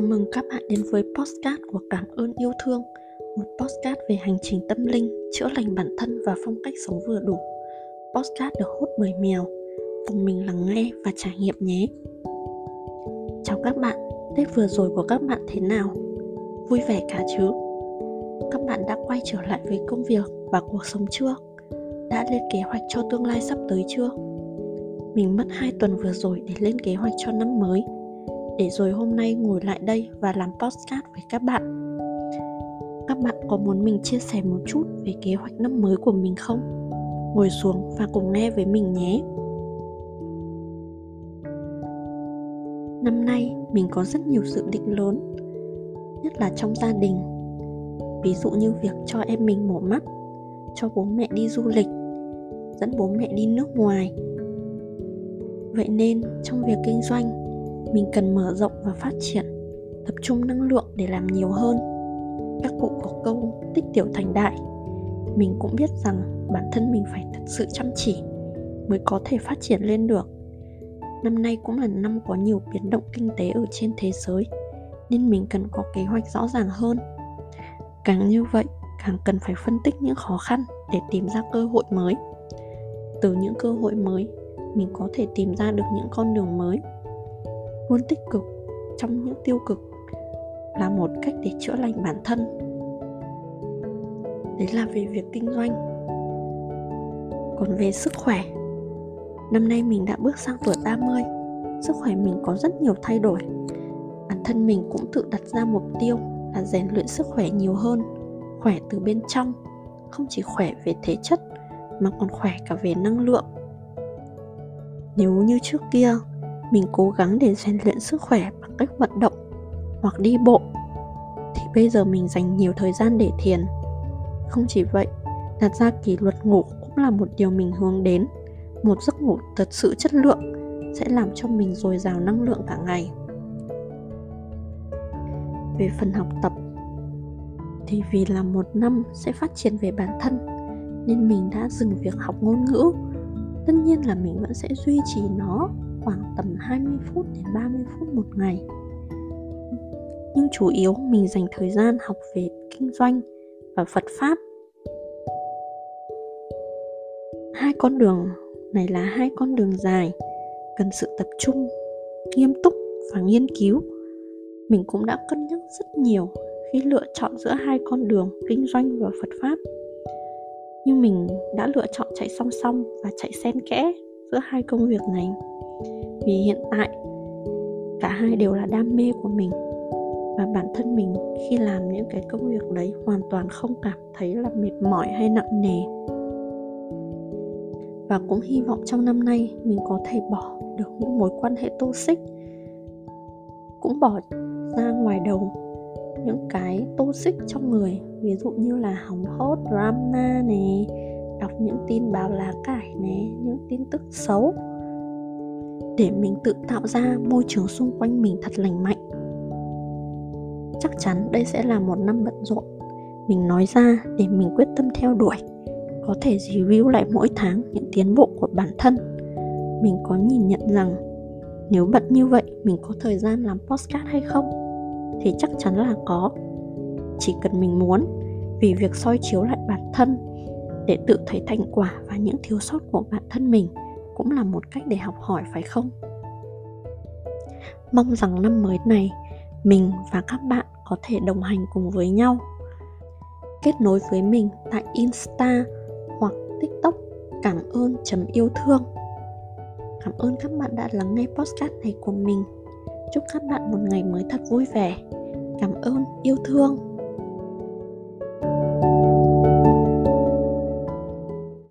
Chào mừng các bạn đến với postcard của Cảm ơn yêu thương Một postcard về hành trình tâm linh, chữa lành bản thân và phong cách sống vừa đủ Postcard được hút bởi mèo Cùng mình lắng nghe và trải nghiệm nhé Chào các bạn, Tết vừa rồi của các bạn thế nào? Vui vẻ cả chứ? Các bạn đã quay trở lại với công việc và cuộc sống chưa? Đã lên kế hoạch cho tương lai sắp tới chưa? Mình mất 2 tuần vừa rồi để lên kế hoạch cho năm mới để rồi hôm nay ngồi lại đây và làm podcast với các bạn. Các bạn có muốn mình chia sẻ một chút về kế hoạch năm mới của mình không? Ngồi xuống và cùng nghe với mình nhé. Năm nay, mình có rất nhiều dự định lớn, nhất là trong gia đình. Ví dụ như việc cho em mình mổ mắt, cho bố mẹ đi du lịch, dẫn bố mẹ đi nước ngoài. Vậy nên, trong việc kinh doanh mình cần mở rộng và phát triển, tập trung năng lượng để làm nhiều hơn. Các cụ có câu tích tiểu thành đại. Mình cũng biết rằng bản thân mình phải thật sự chăm chỉ mới có thể phát triển lên được. Năm nay cũng là năm có nhiều biến động kinh tế ở trên thế giới, nên mình cần có kế hoạch rõ ràng hơn. Càng như vậy, càng cần phải phân tích những khó khăn để tìm ra cơ hội mới. Từ những cơ hội mới, mình có thể tìm ra được những con đường mới luôn tích cực trong những tiêu cực là một cách để chữa lành bản thân. Đấy là về việc kinh doanh. Còn về sức khỏe, năm nay mình đã bước sang tuổi 30 sức khỏe mình có rất nhiều thay đổi. Bản thân mình cũng tự đặt ra mục tiêu là rèn luyện sức khỏe nhiều hơn, khỏe từ bên trong, không chỉ khỏe về thể chất mà còn khỏe cả về năng lượng. Nếu như trước kia mình cố gắng để rèn luyện sức khỏe bằng cách vận động hoặc đi bộ, thì bây giờ mình dành nhiều thời gian để thiền. Không chỉ vậy, đặt ra kỷ luật ngủ cũng là một điều mình hướng đến. Một giấc ngủ thật sự chất lượng sẽ làm cho mình dồi dào năng lượng cả ngày. Về phần học tập, thì vì là một năm sẽ phát triển về bản thân, nên mình đã dừng việc học ngôn ngữ. Tất nhiên là mình vẫn sẽ duy trì nó khoảng tầm 20 phút đến 30 phút một ngày. Nhưng chủ yếu mình dành thời gian học về kinh doanh và Phật pháp. Hai con đường này là hai con đường dài, cần sự tập trung, nghiêm túc và nghiên cứu. Mình cũng đã cân nhắc rất nhiều khi lựa chọn giữa hai con đường kinh doanh và Phật pháp. Nhưng mình đã lựa chọn chạy song song và chạy xen kẽ giữa hai công việc này vì hiện tại, cả hai đều là đam mê của mình. Và bản thân mình khi làm những cái công việc đấy hoàn toàn không cảm thấy là mệt mỏi hay nặng nề. Và cũng hy vọng trong năm nay mình có thể bỏ được những mối quan hệ toxic, cũng bỏ ra ngoài đầu những cái toxic trong người. Ví dụ như là hóng hốt, drama nè đọc những tin báo lá cải nè những tin tức xấu để mình tự tạo ra môi trường xung quanh mình thật lành mạnh. Chắc chắn đây sẽ là một năm bận rộn. Mình nói ra để mình quyết tâm theo đuổi, có thể review lại mỗi tháng những tiến bộ của bản thân. Mình có nhìn nhận rằng, nếu bận như vậy, mình có thời gian làm postcard hay không? Thì chắc chắn là có. Chỉ cần mình muốn, vì việc soi chiếu lại bản thân, để tự thấy thành quả và những thiếu sót của bản thân mình cũng là một cách để học hỏi, phải không? Mong rằng năm mới này, mình và các bạn có thể đồng hành cùng với nhau. Kết nối với mình tại insta hoặc tiktok. Cảm ơn chấm yêu thương. Cảm ơn các bạn đã lắng nghe podcast này của mình. Chúc các bạn một ngày mới thật vui vẻ. Cảm ơn yêu thương.